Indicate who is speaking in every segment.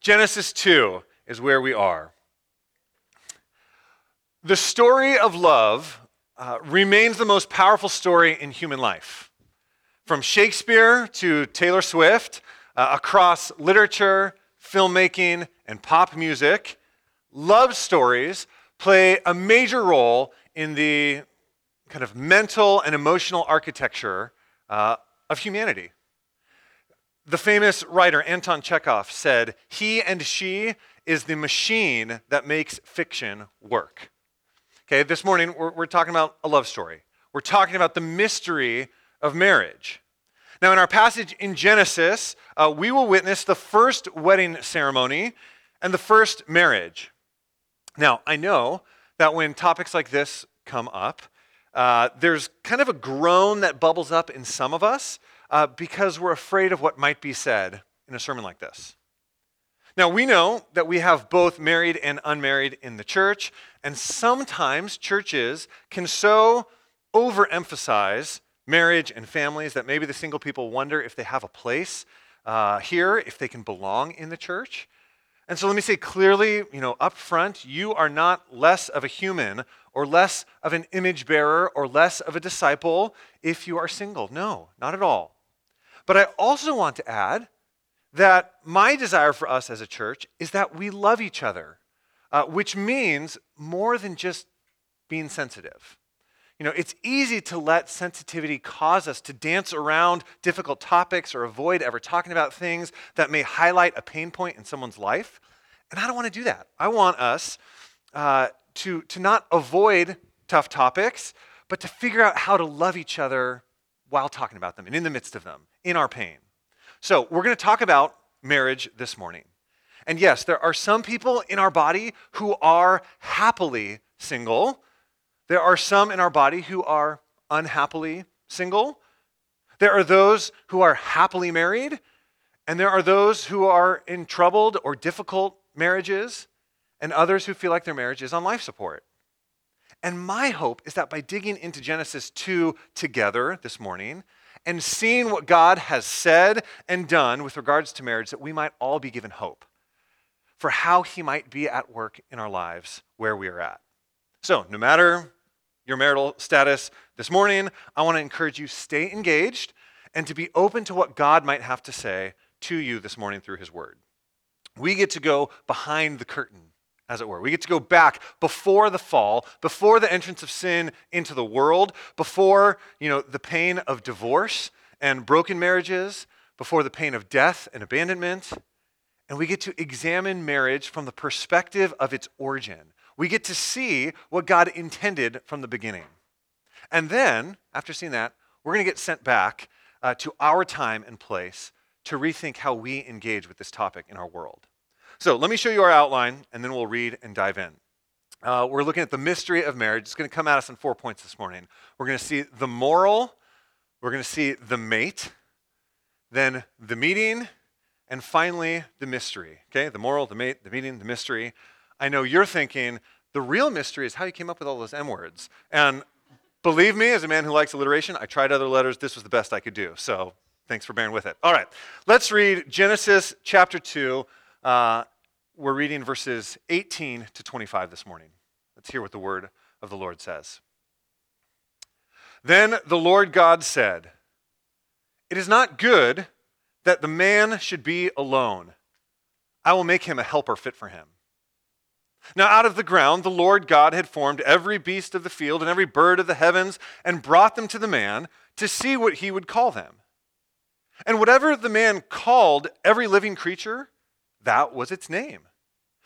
Speaker 1: Genesis 2 is where we are. The story of love uh, remains the most powerful story in human life. From Shakespeare to Taylor Swift, uh, across literature, filmmaking, and pop music, love stories play a major role in the kind of mental and emotional architecture uh, of humanity. The famous writer Anton Chekhov said, He and she is the machine that makes fiction work. Okay, this morning we're, we're talking about a love story. We're talking about the mystery of marriage. Now, in our passage in Genesis, uh, we will witness the first wedding ceremony and the first marriage. Now, I know that when topics like this come up, uh, there's kind of a groan that bubbles up in some of us uh, because we're afraid of what might be said in a sermon like this. Now, we know that we have both married and unmarried in the church, and sometimes churches can so overemphasize marriage and families that maybe the single people wonder if they have a place uh, here, if they can belong in the church. And so let me say clearly, you know, up front, you are not less of a human or less of an image bearer or less of a disciple if you are single. No, not at all. But I also want to add that my desire for us as a church is that we love each other, uh, which means more than just being sensitive. You know, it's easy to let sensitivity cause us to dance around difficult topics or avoid ever talking about things that may highlight a pain point in someone's life. And I don't want to do that. I want us uh, to, to not avoid tough topics, but to figure out how to love each other while talking about them and in the midst of them, in our pain. So, we're going to talk about marriage this morning. And yes, there are some people in our body who are happily single there are some in our body who are unhappily single. There are those who are happily married. And there are those who are in troubled or difficult marriages, and others who feel like their marriage is on life support. And my hope is that by digging into Genesis 2 together this morning and seeing what God has said and done with regards to marriage, that we might all be given hope for how He might be at work in our lives where we are at. So, no matter your marital status this morning, I want to encourage you stay engaged and to be open to what God might have to say to you this morning through his word. We get to go behind the curtain as it were. We get to go back before the fall, before the entrance of sin into the world, before, you know, the pain of divorce and broken marriages, before the pain of death and abandonment. And we get to examine marriage from the perspective of its origin, we get to see what God intended from the beginning. And then, after seeing that, we're going to get sent back uh, to our time and place to rethink how we engage with this topic in our world. So, let me show you our outline, and then we'll read and dive in. Uh, we're looking at the mystery of marriage. It's going to come at us in four points this morning. We're going to see the moral, we're going to see the mate, then the meeting, and finally the mystery. Okay, the moral, the mate, the meeting, the mystery. I know you're thinking, the real mystery is how you came up with all those M words. And believe me, as a man who likes alliteration, I tried other letters. This was the best I could do. So thanks for bearing with it. All right, let's read Genesis chapter 2. Uh, we're reading verses 18 to 25 this morning. Let's hear what the word of the Lord says. Then the Lord God said, It is not good that the man should be alone. I will make him a helper fit for him. Now, out of the ground, the Lord God had formed every beast of the field and every bird of the heavens and brought them to the man to see what he would call them. And whatever the man called every living creature, that was its name.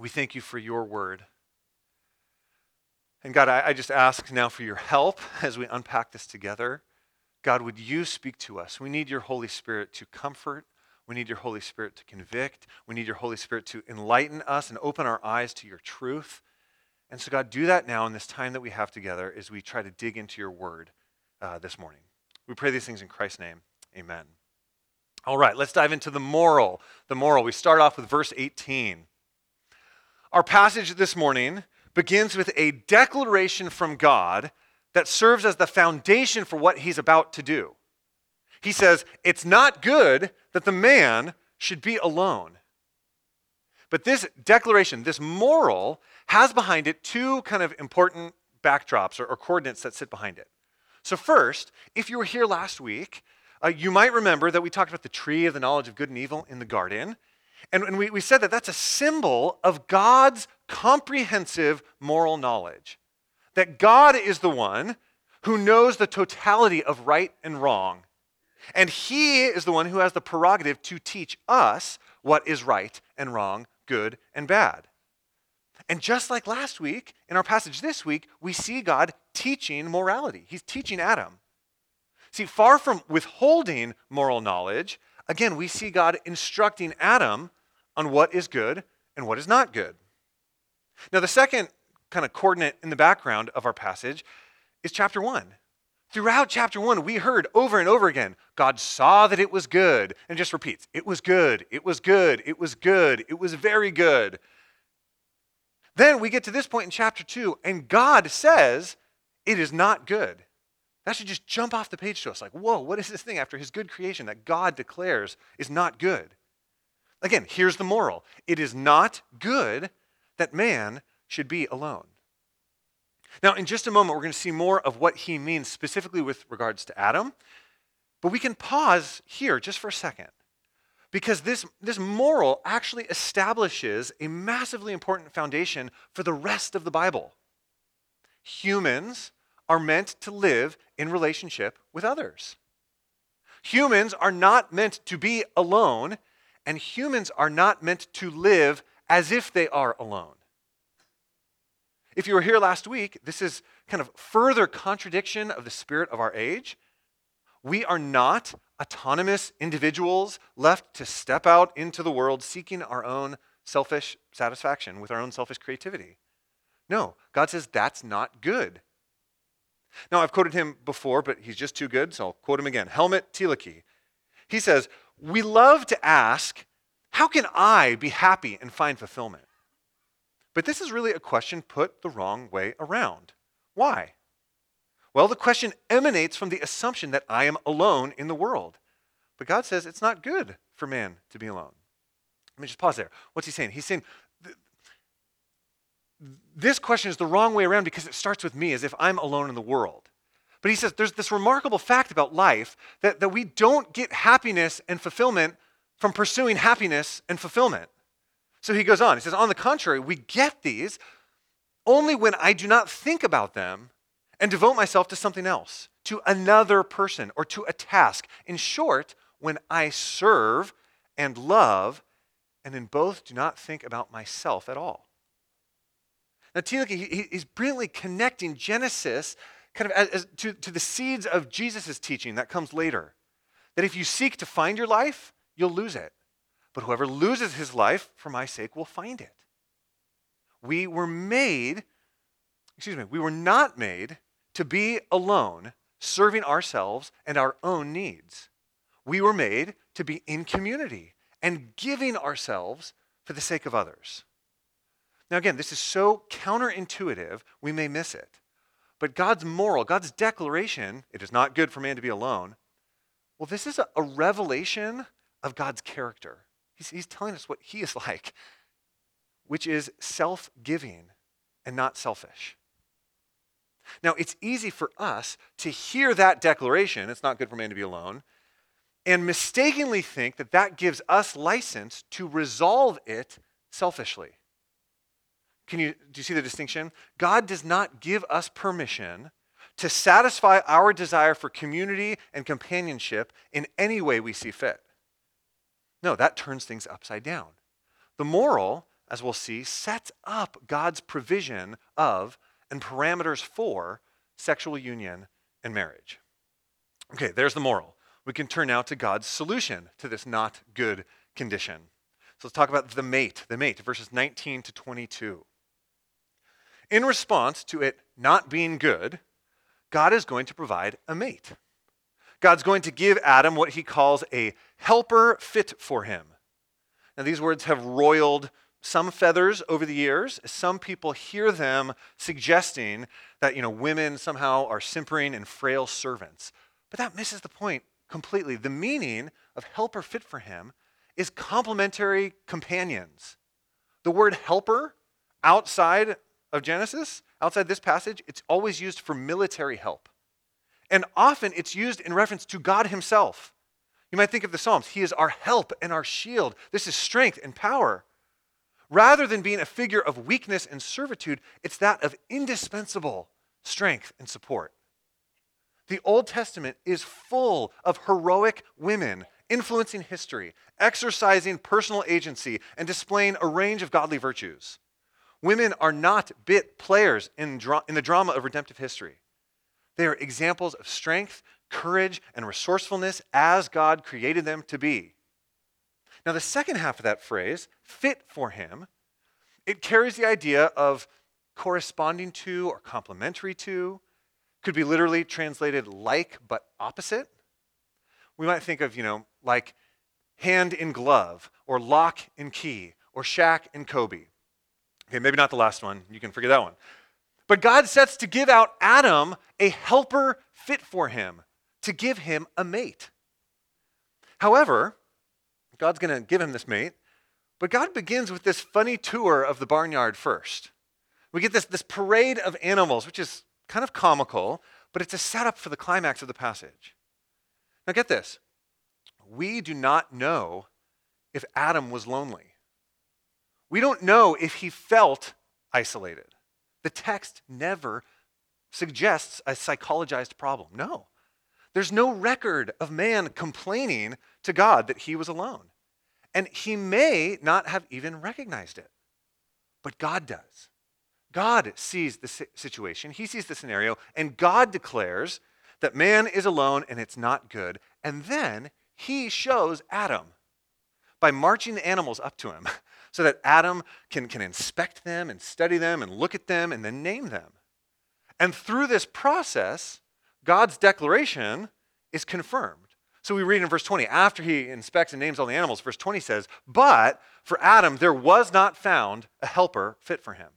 Speaker 1: we thank you for your word. And God, I, I, just ask now for your help as we unpack this together. God, would you speak to us? We need your Holy Spirit to comfort. We need your Holy Spirit to convict. We need your Holy Spirit to enlighten us and open our eyes to your truth. And so, God, do that now in this time that we have together as we try to dig into your word uh, this morning. We pray these things in Christ's name. Amen. All right, let's dive into the moral. The moral. We start off with verse 18. Our passage this morning begins with a declaration from God that serves as the foundation for what he's about to do. He says, It's not good that the man should be alone. But this declaration, this moral, has behind it two kind of important backdrops or, or coordinates that sit behind it. So, first, if you were here last week, uh, you might remember that we talked about the tree of the knowledge of good and evil in the garden. And, and we, we said that that's a symbol of God's comprehensive moral knowledge. That God is the one who knows the totality of right and wrong. And He is the one who has the prerogative to teach us what is right and wrong, good and bad. And just like last week, in our passage this week, we see God teaching morality. He's teaching Adam. See, far from withholding moral knowledge, again, we see God instructing Adam on what is good and what is not good. Now, the second kind of coordinate in the background of our passage is chapter 1. Throughout chapter 1, we heard over and over again God saw that it was good, and just repeats, it was good, it was good, it was good, it was very good. Then we get to this point in chapter 2, and God says it is not good. That should just jump off the page to us like, whoa, what is this thing after his good creation that God declares is not good? Again, here's the moral it is not good that man should be alone. Now, in just a moment, we're going to see more of what he means specifically with regards to Adam. But we can pause here just for a second because this, this moral actually establishes a massively important foundation for the rest of the Bible. Humans are meant to live in relationship with others. Humans are not meant to be alone, and humans are not meant to live as if they are alone. If you were here last week, this is kind of further contradiction of the spirit of our age. We are not autonomous individuals left to step out into the world seeking our own selfish satisfaction with our own selfish creativity. No, God says that's not good. Now, I've quoted him before, but he's just too good, so I'll quote him again. Helmut Thielicke. He says, We love to ask, how can I be happy and find fulfillment? But this is really a question put the wrong way around. Why? Well, the question emanates from the assumption that I am alone in the world. But God says it's not good for man to be alone. Let me just pause there. What's he saying? He's saying this question is the wrong way around because it starts with me as if I'm alone in the world. But he says there's this remarkable fact about life that, that we don't get happiness and fulfillment from pursuing happiness and fulfillment. So he goes on. He says, on the contrary, we get these only when I do not think about them and devote myself to something else, to another person, or to a task. In short, when I serve and love, and in both do not think about myself at all. Now, Thielicke, he's brilliantly connecting Genesis kind of as, as, to, to the seeds of Jesus' teaching that comes later. That if you seek to find your life, you'll lose it. But whoever loses his life for my sake will find it. We were made, excuse me, we were not made to be alone, serving ourselves and our own needs. We were made to be in community and giving ourselves for the sake of others. Now, again, this is so counterintuitive, we may miss it. But God's moral, God's declaration, it is not good for man to be alone, well, this is a, a revelation of God's character. He's, he's telling us what he is like, which is self giving and not selfish. Now, it's easy for us to hear that declaration, it's not good for man to be alone, and mistakenly think that that gives us license to resolve it selfishly. Can you do you see the distinction? God does not give us permission to satisfy our desire for community and companionship in any way we see fit. No, that turns things upside down. The moral, as we'll see, sets up God's provision of and parameters for sexual union and marriage. Okay, there's the moral. We can turn now to God's solution to this not good condition. So let's talk about the mate, the mate, verses 19 to 22. In response to it not being good, God is going to provide a mate. God's going to give Adam what he calls a helper fit for him. Now, these words have roiled some feathers over the years. Some people hear them suggesting that you know, women somehow are simpering and frail servants. But that misses the point completely. The meaning of helper fit for him is complementary companions. The word helper outside of Genesis, outside this passage, it's always used for military help. And often it's used in reference to God Himself. You might think of the Psalms He is our help and our shield. This is strength and power. Rather than being a figure of weakness and servitude, it's that of indispensable strength and support. The Old Testament is full of heroic women influencing history, exercising personal agency, and displaying a range of godly virtues. Women are not bit players in, dra- in the drama of redemptive history. They are examples of strength, courage, and resourcefulness as God created them to be. Now, the second half of that phrase, fit for him, it carries the idea of corresponding to or complementary to, could be literally translated like but opposite. We might think of, you know, like hand in glove, or lock and key, or Shaq and Kobe. Okay, maybe not the last one. You can forget that one. But God sets to give out Adam a helper fit for him, to give him a mate. However, God's going to give him this mate, but God begins with this funny tour of the barnyard first. We get this, this parade of animals, which is kind of comical, but it's a setup for the climax of the passage. Now, get this. We do not know if Adam was lonely. We don't know if he felt isolated. The text never suggests a psychologized problem. No. There's no record of man complaining to God that he was alone. And he may not have even recognized it. But God does. God sees the situation, he sees the scenario, and God declares that man is alone and it's not good. And then he shows Adam by marching the animals up to him so that Adam can, can inspect them and study them and look at them and then name them. And through this process, God's declaration is confirmed. So we read in verse 20, after he inspects and names all the animals, verse 20 says, But for Adam there was not found a helper fit for him.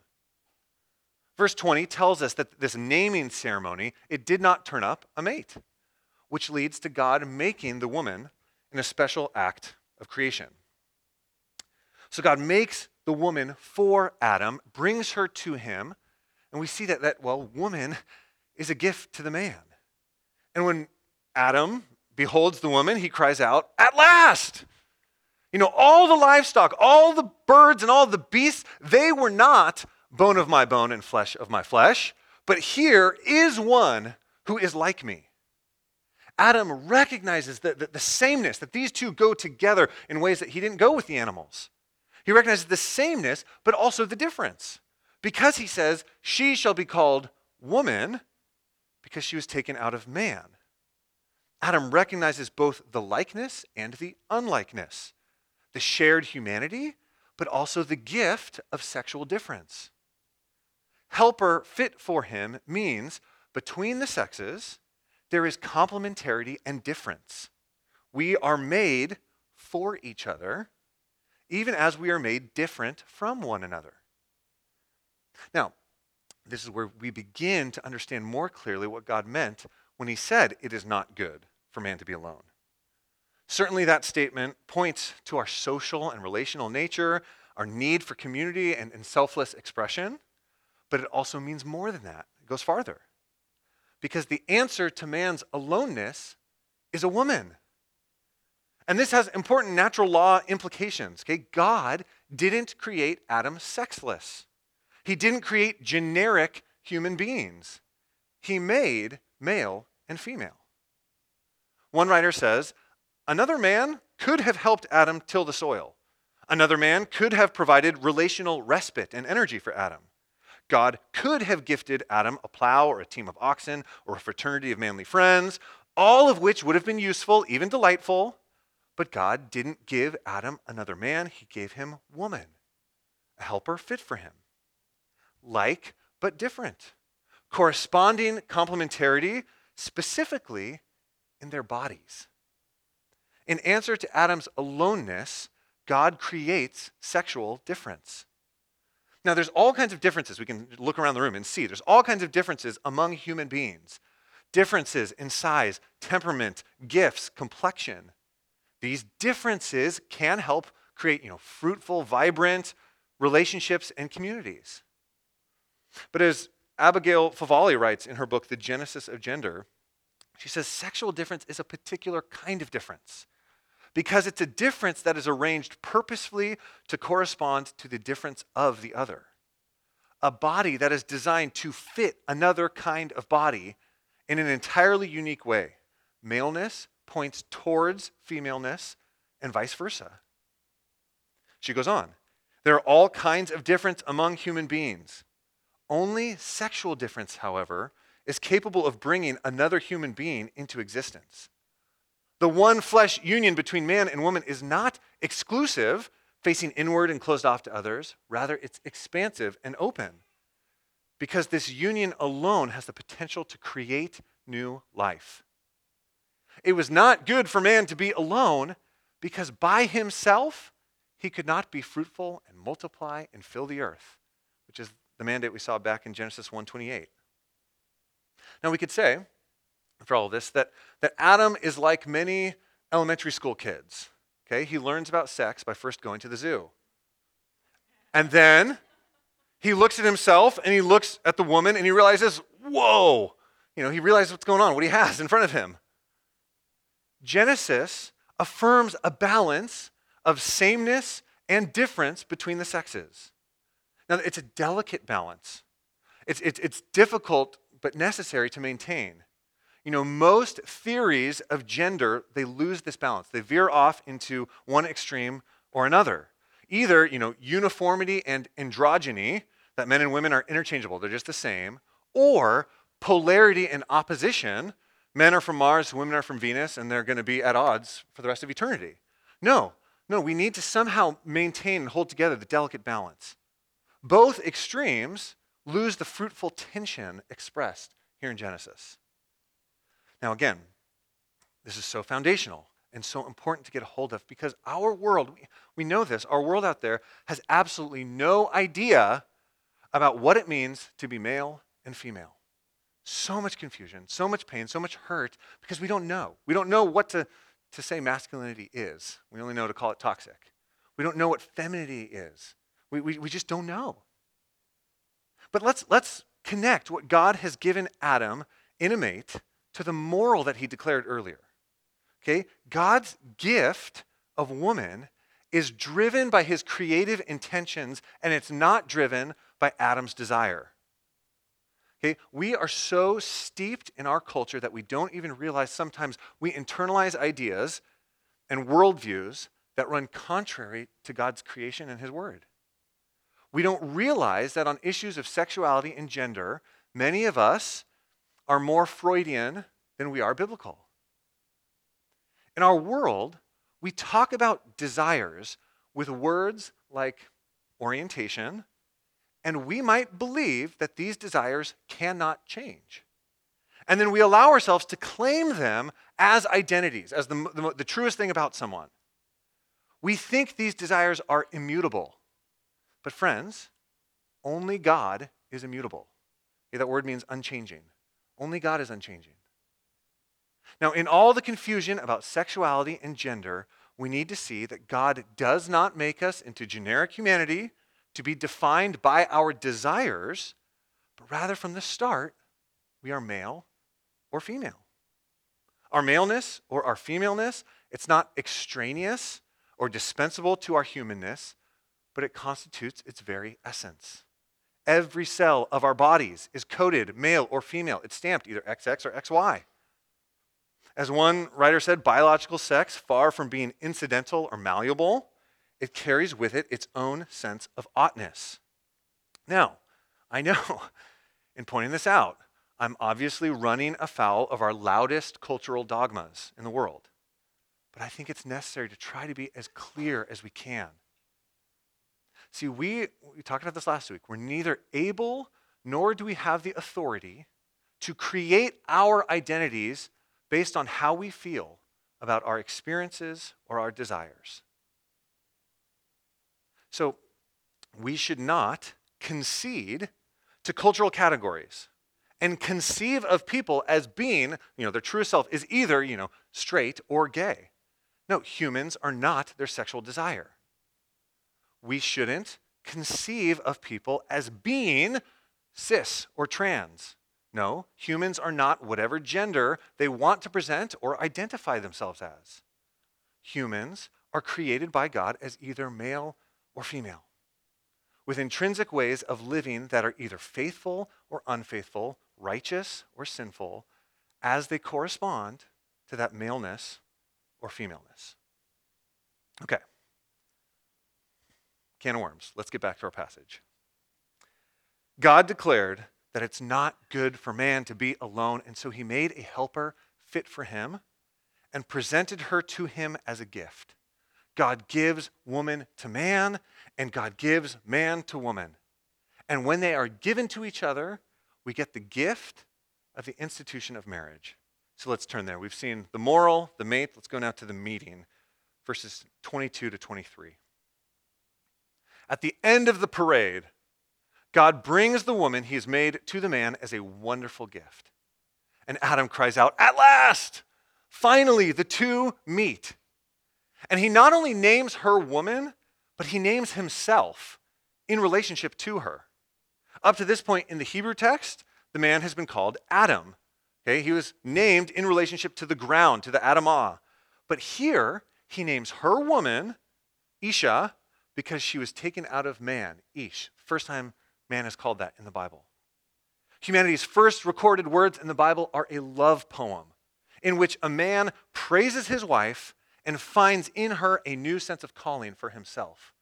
Speaker 1: Verse 20 tells us that this naming ceremony, it did not turn up a mate, which leads to God making the woman in a special act of creation. So God makes the woman for Adam, brings her to him, and we see that that well, woman is a gift to the man. And when Adam beholds the woman, he cries out, "At last!" You know, all the livestock, all the birds and all the beasts, they were not bone of my bone and flesh of my flesh, but here is one who is like me. Adam recognizes the, the, the, sameness, that these two go together in ways that he didn't go with the animals. He recognizes the sameness, but also the difference. Because he says, She shall be called woman, because she was taken out of man. Adam recognizes both the likeness and the unlikeness, the shared humanity, but also the gift of sexual difference. Helper fit for him means between the sexes, there is complementarity and difference. We are made for each other, even as we are made different from one another. Now, this is where we begin to understand more clearly what God meant when he said it is not good for man to be alone. Certainly, that statement points to our social and relational nature, our need for community and, and selfless expression, but it also means more than that. It goes farther. Because the answer to man's aloneness is a woman. And this has important natural law implications. Okay? God didn't create Adam sexless. He didn't create generic human beings. He made male and female. One writer says, Another man could have helped Adam till the soil. Another man could have provided relational respite and energy for Adam. God could have gifted Adam a plow or a team of oxen or a fraternity of manly friends, all of which would have been useful, even delightful. But God didn't give Adam another man, He gave him woman, a helper fit for him. Like, but different. Corresponding complementarity, specifically in their bodies. In answer to Adam's aloneness, God creates sexual difference. Now, there's all kinds of differences. We can look around the room and see. There's all kinds of differences among human beings differences in size, temperament, gifts, complexion. These differences can help create you know, fruitful, vibrant relationships and communities. But as Abigail Favale writes in her book, The Genesis of Gender, she says sexual difference is a particular kind of difference because it's a difference that is arranged purposefully to correspond to the difference of the other. A body that is designed to fit another kind of body in an entirely unique way. Maleness points towards femaleness and vice versa. She goes on. There are all kinds of difference among human beings. Only sexual difference, however, is capable of bringing another human being into existence. The one flesh union between man and woman is not exclusive, facing inward and closed off to others. Rather, it's expansive and open. Because this union alone has the potential to create new life. It was not good for man to be alone because by himself he could not be fruitful and multiply and fill the earth, which is the mandate we saw back in Genesis 1:28. Now we could say for all of this that, that Adam is like many elementary school kids. Okay, he learns about sex by first going to the zoo. And then he looks at himself and he looks at the woman and he realizes, whoa, you know, he realizes what's going on, what he has in front of him. Genesis affirms a balance of sameness and difference between the sexes. Now, it's a delicate balance. It's, it's, it's difficult but necessary to maintain. You know, most theories of gender, they lose this balance. They veer off into one extreme or another. Either, you know, uniformity and androgyny, that men and women are interchangeable, they're just the same, or polarity and opposition, men are from Mars, women are from Venus, and they're going to be at odds for the rest of eternity. No, no, we need to somehow maintain and hold together the delicate balance. Both extremes lose the fruitful tension expressed here in Genesis. Now, again, this is so foundational and so important to get a hold of because our world, we, know this, our world out there has absolutely no idea about what it means to be male and female. So much confusion, so much pain, so much hurt because we don't know. We don't know what to, to say masculinity is. We only know to call it toxic. We don't know what femininity is. We, we, we just don't know. But let's, let's connect what God has given Adam in a mate to the moral that he declared earlier. Okay? God's gift of woman is driven by his creative intentions, and it's not driven by Adam's desire. Okay? We are so steeped in our culture that we don't even realize sometimes we internalize ideas and worldviews that run contrary to God's creation and his word. We don't realize that on issues of sexuality and gender, many of us are more Freudian than we are biblical. In our world, we talk about desires with words like orientation, and we might believe that these desires cannot change. And then we allow ourselves to claim them as identities, as the, the, the truest thing about someone. We think these desires are immutable. But, friends, only God is immutable. Yeah, that word means unchanging. Only God is unchanging. Now, in all the confusion about sexuality and gender, we need to see that God does not make us into generic humanity to be defined by our desires, but rather from the start, we are male or female. Our maleness or our femaleness, it's not extraneous or dispensable to our humanness, but it constitutes its very essence. Every cell of our bodies is coded male or female. It's stamped either XX or XY. As one writer said, biological sex, far from being incidental or malleable, it carries with it its own sense of oughtness. Now, I know in pointing this out, I'm obviously running afoul of our loudest cultural dogmas in the world. But I think it's necessary to try to be as clear as we can. See, we, we talked about this last week. We're neither able nor do we have the authority to create our identities based on how we feel about our experiences or our desires. So we should not concede to cultural categories and conceive of people as being, you know, their true self is either, you know, straight or gay. No, humans are not their sexual desire we shouldn't conceive of people as being cis or trans. No, humans are not whatever gender they want to present or identify themselves as. Humans are created by God as either male or female, with intrinsic ways of living that are either faithful or unfaithful, righteous or sinful, as they correspond to that maleness or femaleness. Okay can of worms. Let's get back to our passage. God declared that it's not good for man to be alone, and so he made a helper fit for him and presented her to him as a gift. God gives woman to man, and God gives man to woman. And when they are given to each other, we get the gift of the institution of marriage. So let's turn there. We've seen the moral, the mate. Let's go now to the meeting, verses 22 to 23. At the end of the parade, God brings the woman he has made to the man as a wonderful gift. And Adam cries out, At last! Finally, the two meet. And he not only names her woman, but he names himself in relationship to her. Up to this point in the Hebrew text, the man has been called Adam. Okay, he was named in relationship to the ground, to the Adamah. But here, he names her woman, Isha, because she was taken out of man, Ish. First time man is called that in the Bible. Humanity's first recorded words in the Bible are a love poem in which a man praises his wife and finds in her a new sense of calling for himself.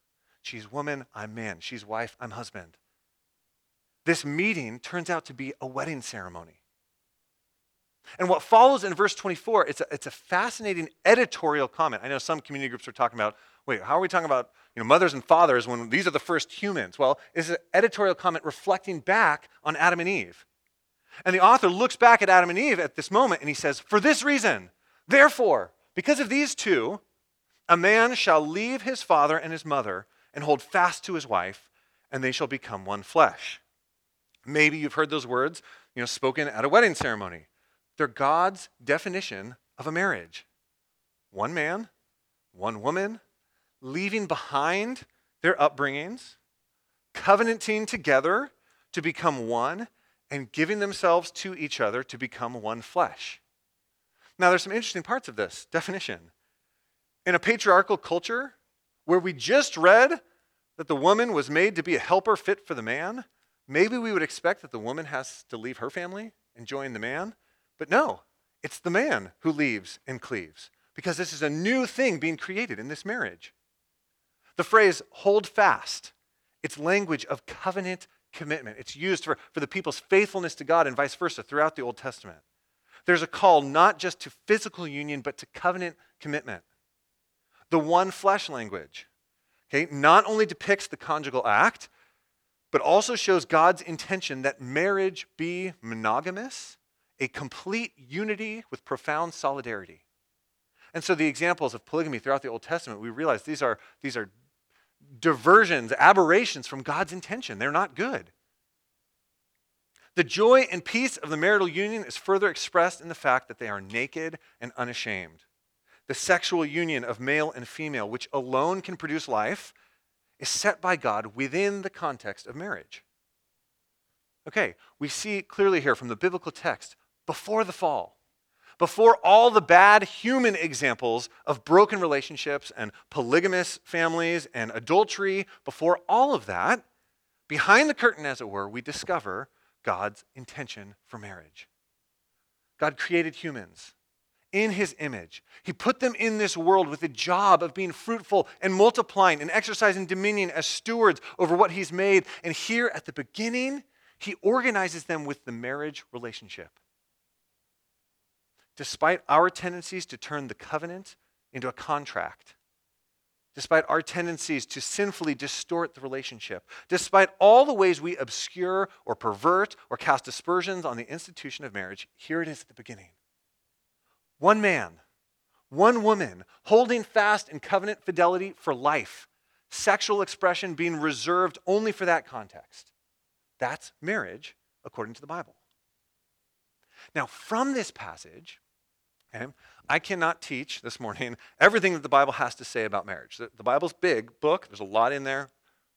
Speaker 1: She's woman, I'm man. She's wife, I'm husband. This meeting turns out to be a wedding ceremony. And what follows in verse 24, it's a, it's a fascinating editorial comment. I know some community groups are talking about, wait, how are we talking about you know, mothers and fathers when these are the first humans? Well, it's an editorial comment reflecting back on Adam and Eve. And the author looks back at Adam and Eve at this moment and he says, For this reason, therefore, because of these two, a man shall leave his father and his mother and hold fast to his wife, and they shall become one flesh. Maybe you've heard those words, you know, spoken at a wedding ceremony. They're God's definition of a marriage. One man, one woman, leaving behind their upbringings, covenanting together to become one, and giving themselves to each other to become one flesh. Now, there's some interesting parts of this definition. In a patriarchal culture where we just read that the woman was made to be a helper fit for the man, maybe we would expect that the woman has to leave her family and join the man. But no, it's the man who leaves and cleaves because this is a new thing being created in this marriage. The phrase hold fast, it's language of covenant commitment. It's used for, for the people's faithfulness to God and vice versa throughout the Old Testament. There's a call not just to physical union, but to covenant commitment. The one flesh language, okay, not only depicts the conjugal act, but also shows God's intention that marriage be monogamous a complete unity with profound solidarity. And so the examples of polygamy throughout the Old Testament, we realize these are, these are diversions, aberrations from God's intention. They're not good. The joy and peace of the marital union is further expressed in the fact that they are naked and unashamed. The sexual union of male and female, which alone can produce life, is set by God within the context of marriage. Okay, we see clearly here from the biblical text before the fall. before all the bad human examples of broken relationships and polygamous families and adultery, before all of that, behind the curtain, as it were, we discover God's intention for marriage. God created humans in his image. He put them in this world with the job of being fruitful and multiplying and exercising dominion as stewards over what he's made. And here at the beginning, he organizes them with the marriage relationship. Despite our tendencies to turn the covenant into a contract, despite our tendencies to sinfully distort the relationship, despite all the ways we obscure or pervert or cast aspersions on the institution of marriage, here it is at the beginning. One man, one woman, holding fast in covenant fidelity for life, sexual expression being reserved only for that context. That's marriage according to the Bible. Now, from this passage, okay, I cannot teach this morning everything that the Bible has to say about marriage. The, the Bible's big book, there's a lot in there,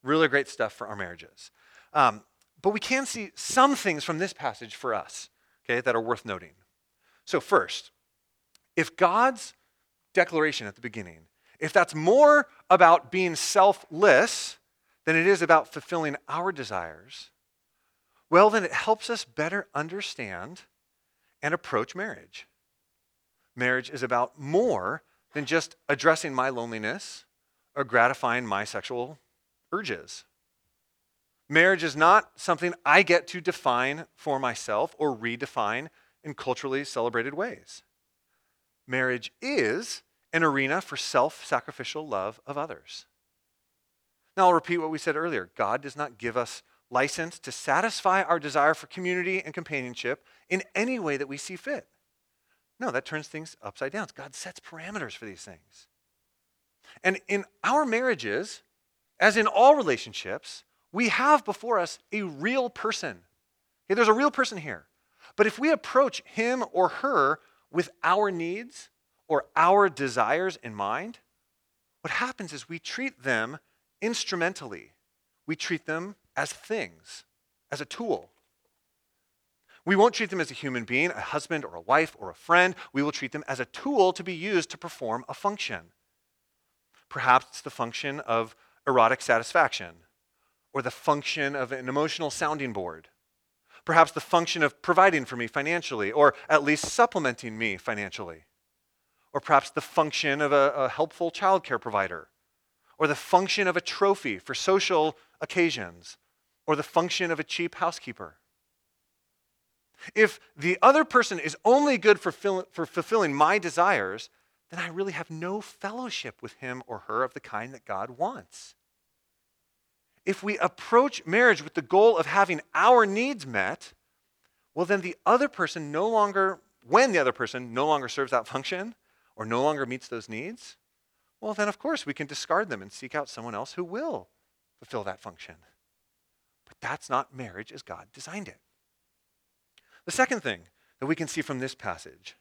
Speaker 1: really great stuff for our marriages. Um, but we can see some things from this passage for us, okay, that are worth noting. So, first, if God's declaration at the beginning, if that's more about being selfless than it is about fulfilling our desires, well, then it helps us better understand and approach marriage. Marriage is about more than just addressing my loneliness or gratifying my sexual urges. Marriage is not something I get to define for myself or redefine in culturally celebrated ways. Marriage is an arena for self sacrificial love of others. Now, I'll repeat what we said earlier God does not give us license to satisfy our desire for community and companionship in any way that we see fit. No, that turns things upside down. God sets parameters for these things. And in our marriages, as in all relationships, we have before us a real person. Okay, there's a real person here. But if we approach him or her with our needs or our desires in mind, what happens is we treat them instrumentally. We treat them as things, as a tool. We won't treat them as a human being, a husband or a wife or a friend. We will treat them as a tool to be used to perform a function. Perhaps it's the function of erotic satisfaction, or the function of an emotional sounding board, perhaps the function of providing for me financially, or at least supplementing me financially, or perhaps the function of a, a helpful childcare provider, or the function of a trophy for social occasions, or the function of a cheap housekeeper. If the other person is only good for, fill, for fulfilling my desires, then I really have no fellowship with him or her of the kind that God wants if we approach marriage with the goal of having our needs met, well, then the other person no longer, when the other person no longer serves that function or no longer meets those needs, well, then of course we can discard them and seek out someone else who will fulfill that function. But that's not marriage as God designed it. The second thing that we can see from this passage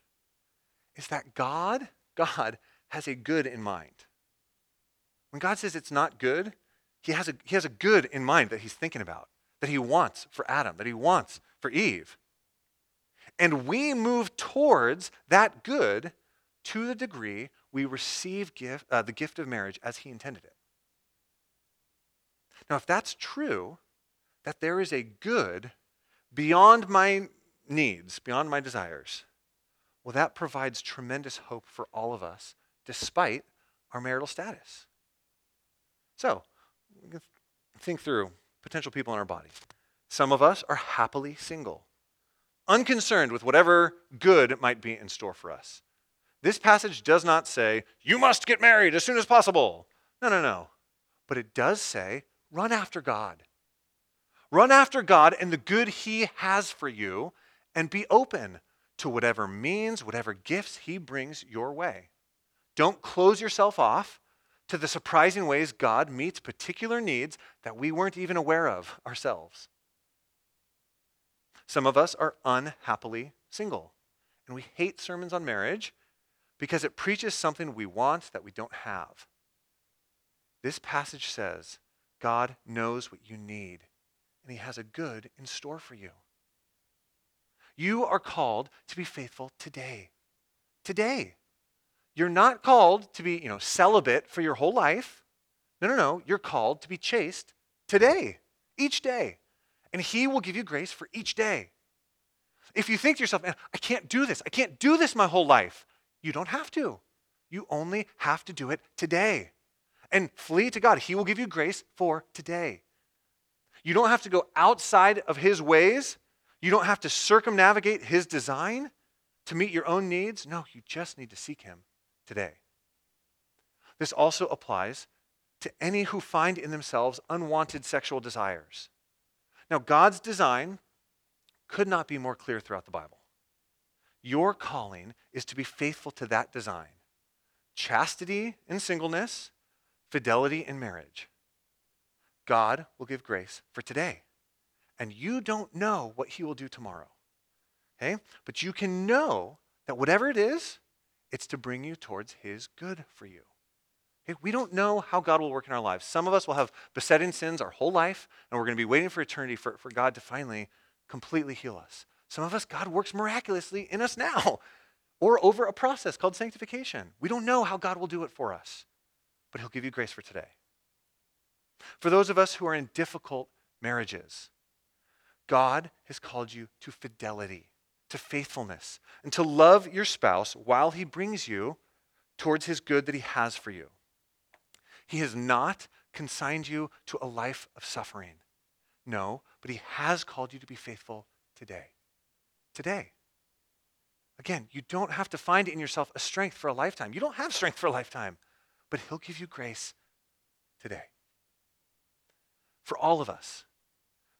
Speaker 1: is that God, God has a good in mind. When God says it's not good, he has, a, he has a good in mind that he's thinking about, that he wants for Adam, that he wants for Eve. And we move towards that good to the degree we receive gift, uh, the gift of marriage as he intended it. Now, if that's true, that there is a good beyond my needs, beyond my desires, well, that provides tremendous hope for all of us, despite our marital status. So, think through potential people in our body. Some of us are happily single, unconcerned with whatever good might be in store for us. This passage does not say, you must get married as soon as possible. No, no, no. But it does say, run after God. Run after God and the good He has for you, and be open to whatever means, whatever gifts He brings your way. Don't close yourself off to the surprising ways God meets particular needs that we weren't even aware of ourselves. Some of us are unhappily single, and we hate sermons on marriage because it preaches something we want that we don't have. This passage says God knows what you need, and He has a good in store for you. You are called to be faithful today. today. You're not called to be, you know, celibate for your whole life. No, no, no. You're called to be chaste today, each day. And He will give you grace for each day. If you think to yourself, man, I can't do this, I can't do this my whole life, you don't have to. You only have to do it today. And flee to God. He will give you grace for today. You don't have to go outside of His ways. You don't have to circumnavigate His design to meet your own needs. No, you just need to seek Him today. This also applies to any who find in themselves unwanted sexual desires. Now, God's design could not be more clear throughout the Bible. Your calling is to be faithful to that design chastity in singleness, fidelity in marriage. God will give grace for today. And you don't know what He will do tomorrow. Okay? But you can know that whatever it is, it's to bring you towards His good for you. Okay? We don't know how God will work in our lives. Some of us will have besetting sins our whole life, and we're going to be waiting for eternity for, for God to finally completely heal us. Some of us, God works miraculously in us now, or over a process called sanctification. We don't know how God will do it for us, but He'll give you grace for today. For those of us who are in difficult marriages, God has called you to fidelity, to faithfulness, and to love your spouse while He brings you towards His good that He has for you. He has not consigned you to a life of suffering. No, but He has called you to be faithful today. Today. Again, you don't have to find in yourself a strength for a lifetime. You don't have strength for a lifetime, but He'll give you grace today. For all of us,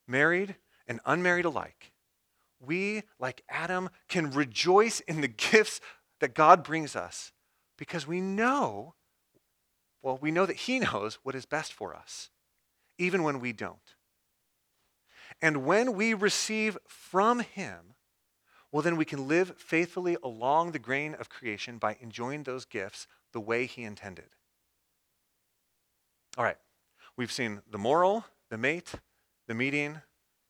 Speaker 1: married and unmarried alike, we, like Adam, can rejoice in the gifts that God brings us because we know, well, we know that He knows what is best for us, even when we don't. And when we receive from Him, well, then we can live faithfully along the grain of creation by enjoying those gifts the way He intended. All right, we've seen the moral, the mate, the meeting.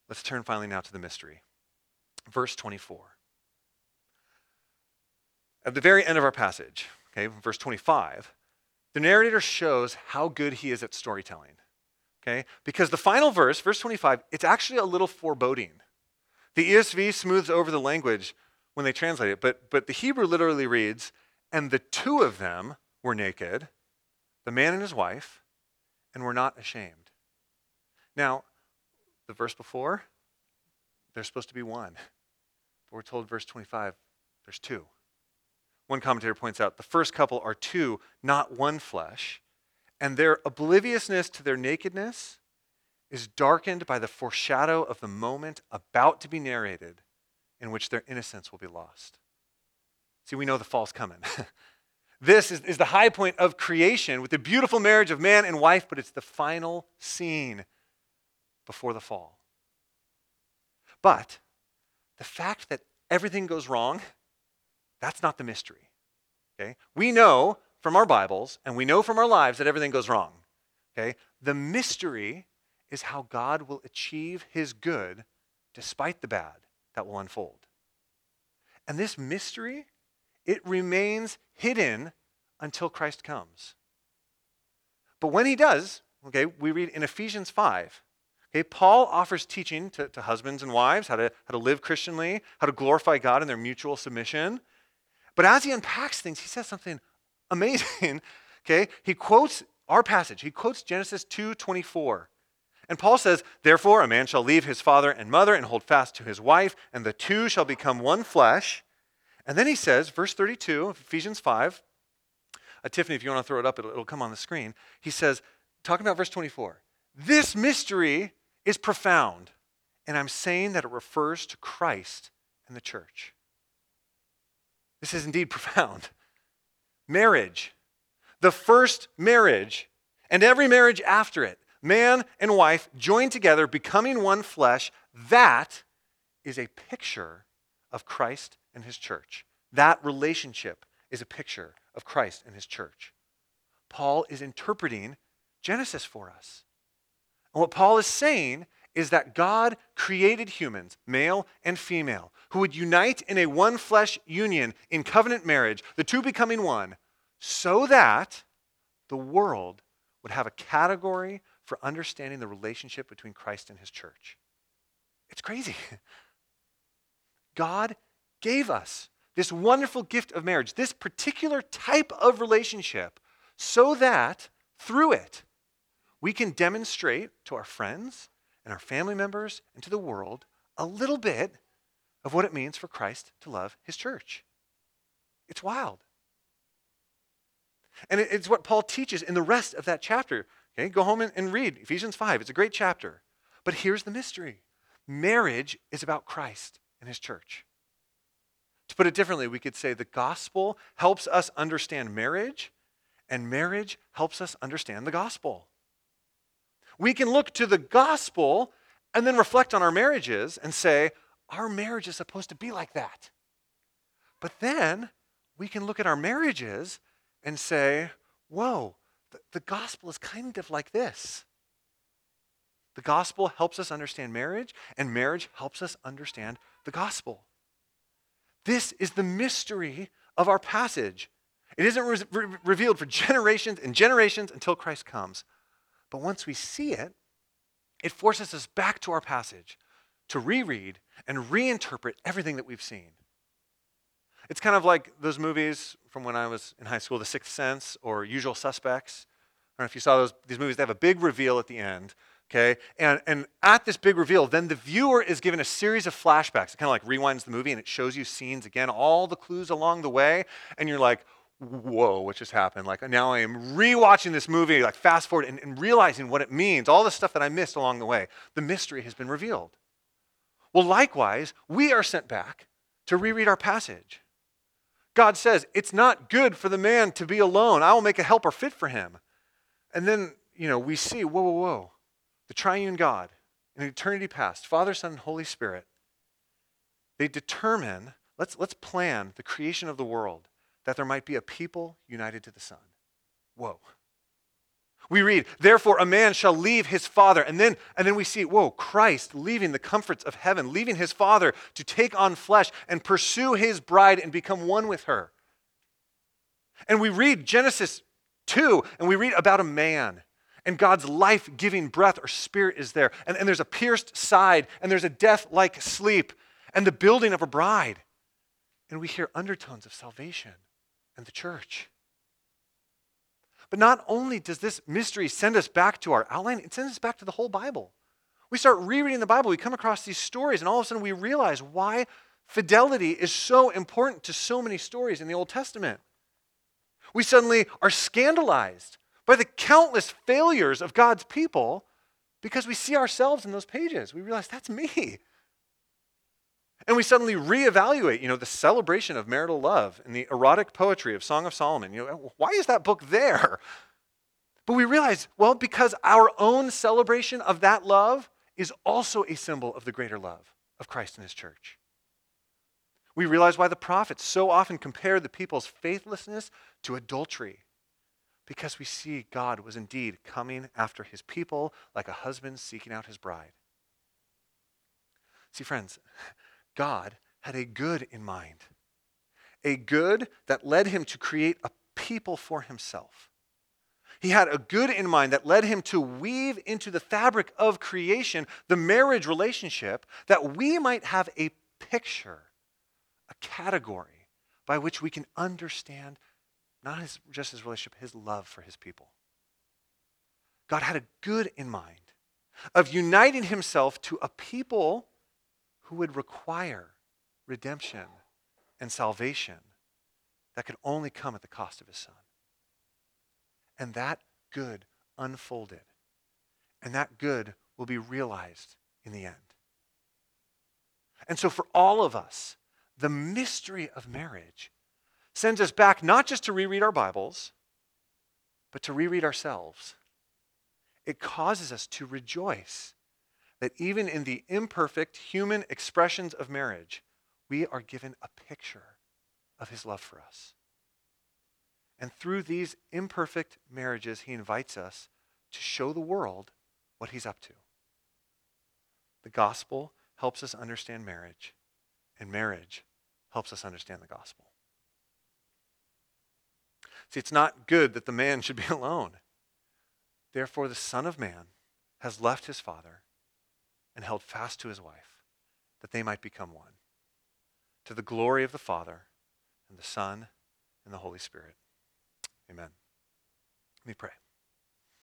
Speaker 1: Let's turn finally now to the mystery. Verse 24. At the very end of our passage, okay, verse 25, the narrator shows how good he is at storytelling. Okay? Because the final verse, verse 25, it's actually a little foreboding. The ESV smooths over the language when they translate it, but, but the Hebrew literally reads, And the two of them were naked, the man and his wife, and were not ashamed. Now, the verse before, there's supposed to be one. But we're told, verse 25, there's two. One commentator points out the first couple are two, not one flesh and their obliviousness to their nakedness is darkened by the foreshadow of the moment about to be narrated in which their innocence will be lost. See, we know the fall's coming. this is, is the high point of creation with the beautiful marriage of man and wife, but it's the final scene before the fall. But the fact that everything goes wrong, that's not the mystery. Okay? We know from our Bibles and we know from our lives that everything goes wrong. Okay? The mystery is how God will achieve his good despite the bad that will unfold. And this mystery, it remains hidden until Christ comes. But when he does, okay, we read in Ephesians 5, okay, Paul offers teaching to, to husbands and wives how to, how to live Christianly, how to glorify God in their mutual submission. But as he unpacks things, he says something amazing. okay, he quotes our passage. He quotes Genesis 2:24. And Paul says, "Therefore a man shall leave his father and mother and hold fast to his wife, and the two shall become one flesh." And then he says, verse 32 of Ephesians 5, uh, Tiffany, if you want to throw it up, it'll, it'll come on the screen. He says, talking about verse 24, this mystery is profound, and I'm saying that it refers to Christ and the church. This is indeed profound marriage, the first marriage, and every marriage after it, man and wife joined together, becoming one flesh, that is a picture of Christ and his church. That relationship is a picture of Christ and his church. Paul is interpreting Genesis for us. And what Paul is saying is that God created humans, male and female, who would unite in a one flesh union in covenant marriage, the two becoming one, so that the world would have a category for understanding the relationship between Christ and his church. It's crazy. God gave us this wonderful gift of marriage, this particular type of relationship, so that through it, we can demonstrate to our friends and our family members and to the world a little bit of what it means for Christ to love his church. It's wild. And it's what Paul teaches in the rest of that chapter. Okay, go home and, and read Ephesians 5. It's a great chapter. But here's the mystery marriage is about Christ and his church. To put it differently, we could say the gospel helps us understand marriage, and marriage helps us understand the gospel. We can look to the gospel and then reflect on our marriages and say, our marriage is supposed to be like that. But then we can look at our marriages and say, whoa, the, the gospel is kind of like this. The gospel helps us understand marriage, and marriage helps us understand the gospel. This is the mystery of our passage. It isn't re- re- revealed for generations and generations until Christ comes. But once we see it, it forces us back to our passage to reread and reinterpret everything that we've seen. It's kind of like those movies from when I was in high school, The Sixth Sense or Usual Suspects. I don't know if you saw those, these movies, they have a big reveal at the end okay? And, and at this big reveal, then the viewer is given a series of flashbacks. It kind of like rewinds the movie and it shows you scenes again, all the clues along the way, and you're like, whoa, what just happened? Like now I am rewatching this movie, like fast forward and, and realizing what it means, all the stuff that I missed along the way. The mystery has been revealed. Well, likewise, we are sent back to reread our passage. God says, It's not good for the man to be alone. I will make a helper fit for him. And then, you know, we see, whoa, whoa, whoa the triune God in eternity past, Father, Son, and Holy Spirit, they determine, let's, let's plan the creation of the world that there might be a people united to the Son. Whoa. We read, therefore a man shall leave his father. And then, and then we see, whoa, Christ leaving the comforts of heaven, leaving his father to take on flesh and pursue his bride and become one with her. And we read Genesis 2, and we read about a man and God's life giving breath or spirit is there. And, and there's a pierced side, and there's a death like sleep, and the building of a bride. And we hear undertones of salvation and the church. But not only does this mystery send us back to our outline, it sends us back to the whole Bible. We start rereading the Bible, we come across these stories, and all of a sudden we realize why fidelity is so important to so many stories in the Old Testament. We suddenly are scandalized by the countless failures of God's people because we see ourselves in those pages. We realize that's me. And we suddenly reevaluate, you know, the celebration of marital love and the erotic poetry of Song of Solomon. You know, why is that book there? But we realize, well, because our own celebration of that love is also a symbol of the greater love of Christ and his church. We realize why the prophets so often compare the people's faithlessness to adultery because we see God was indeed coming after his people like a husband seeking out his bride. See, friends, God had a good in mind, a good that led him to create a people for himself. He had a good in mind that led him to weave into the fabric of creation the marriage relationship that we might have a picture, a category by which we can understand not his, just his relationship, his love for his people. God had a good in mind of uniting himself to a people who would require redemption and salvation that could only come at the cost of his son. And that good unfolded. And that good will be realized in the end. And so, for all of us, the mystery of marriage sends us back not just to reread our Bibles, but to reread ourselves. It causes us to rejoice that even in the imperfect human expressions of marriage, we are given a picture of his love for us. And through these imperfect marriages, he invites us to show the world what he's up to. The gospel helps us understand marriage, and marriage helps us understand the gospel. See, it's not good that the man should be alone. Therefore, the Son of Man has left his father and held fast to his wife, that they might become one, to the glory of the Father and the Son and the Holy Spirit. Amen. Let me pray.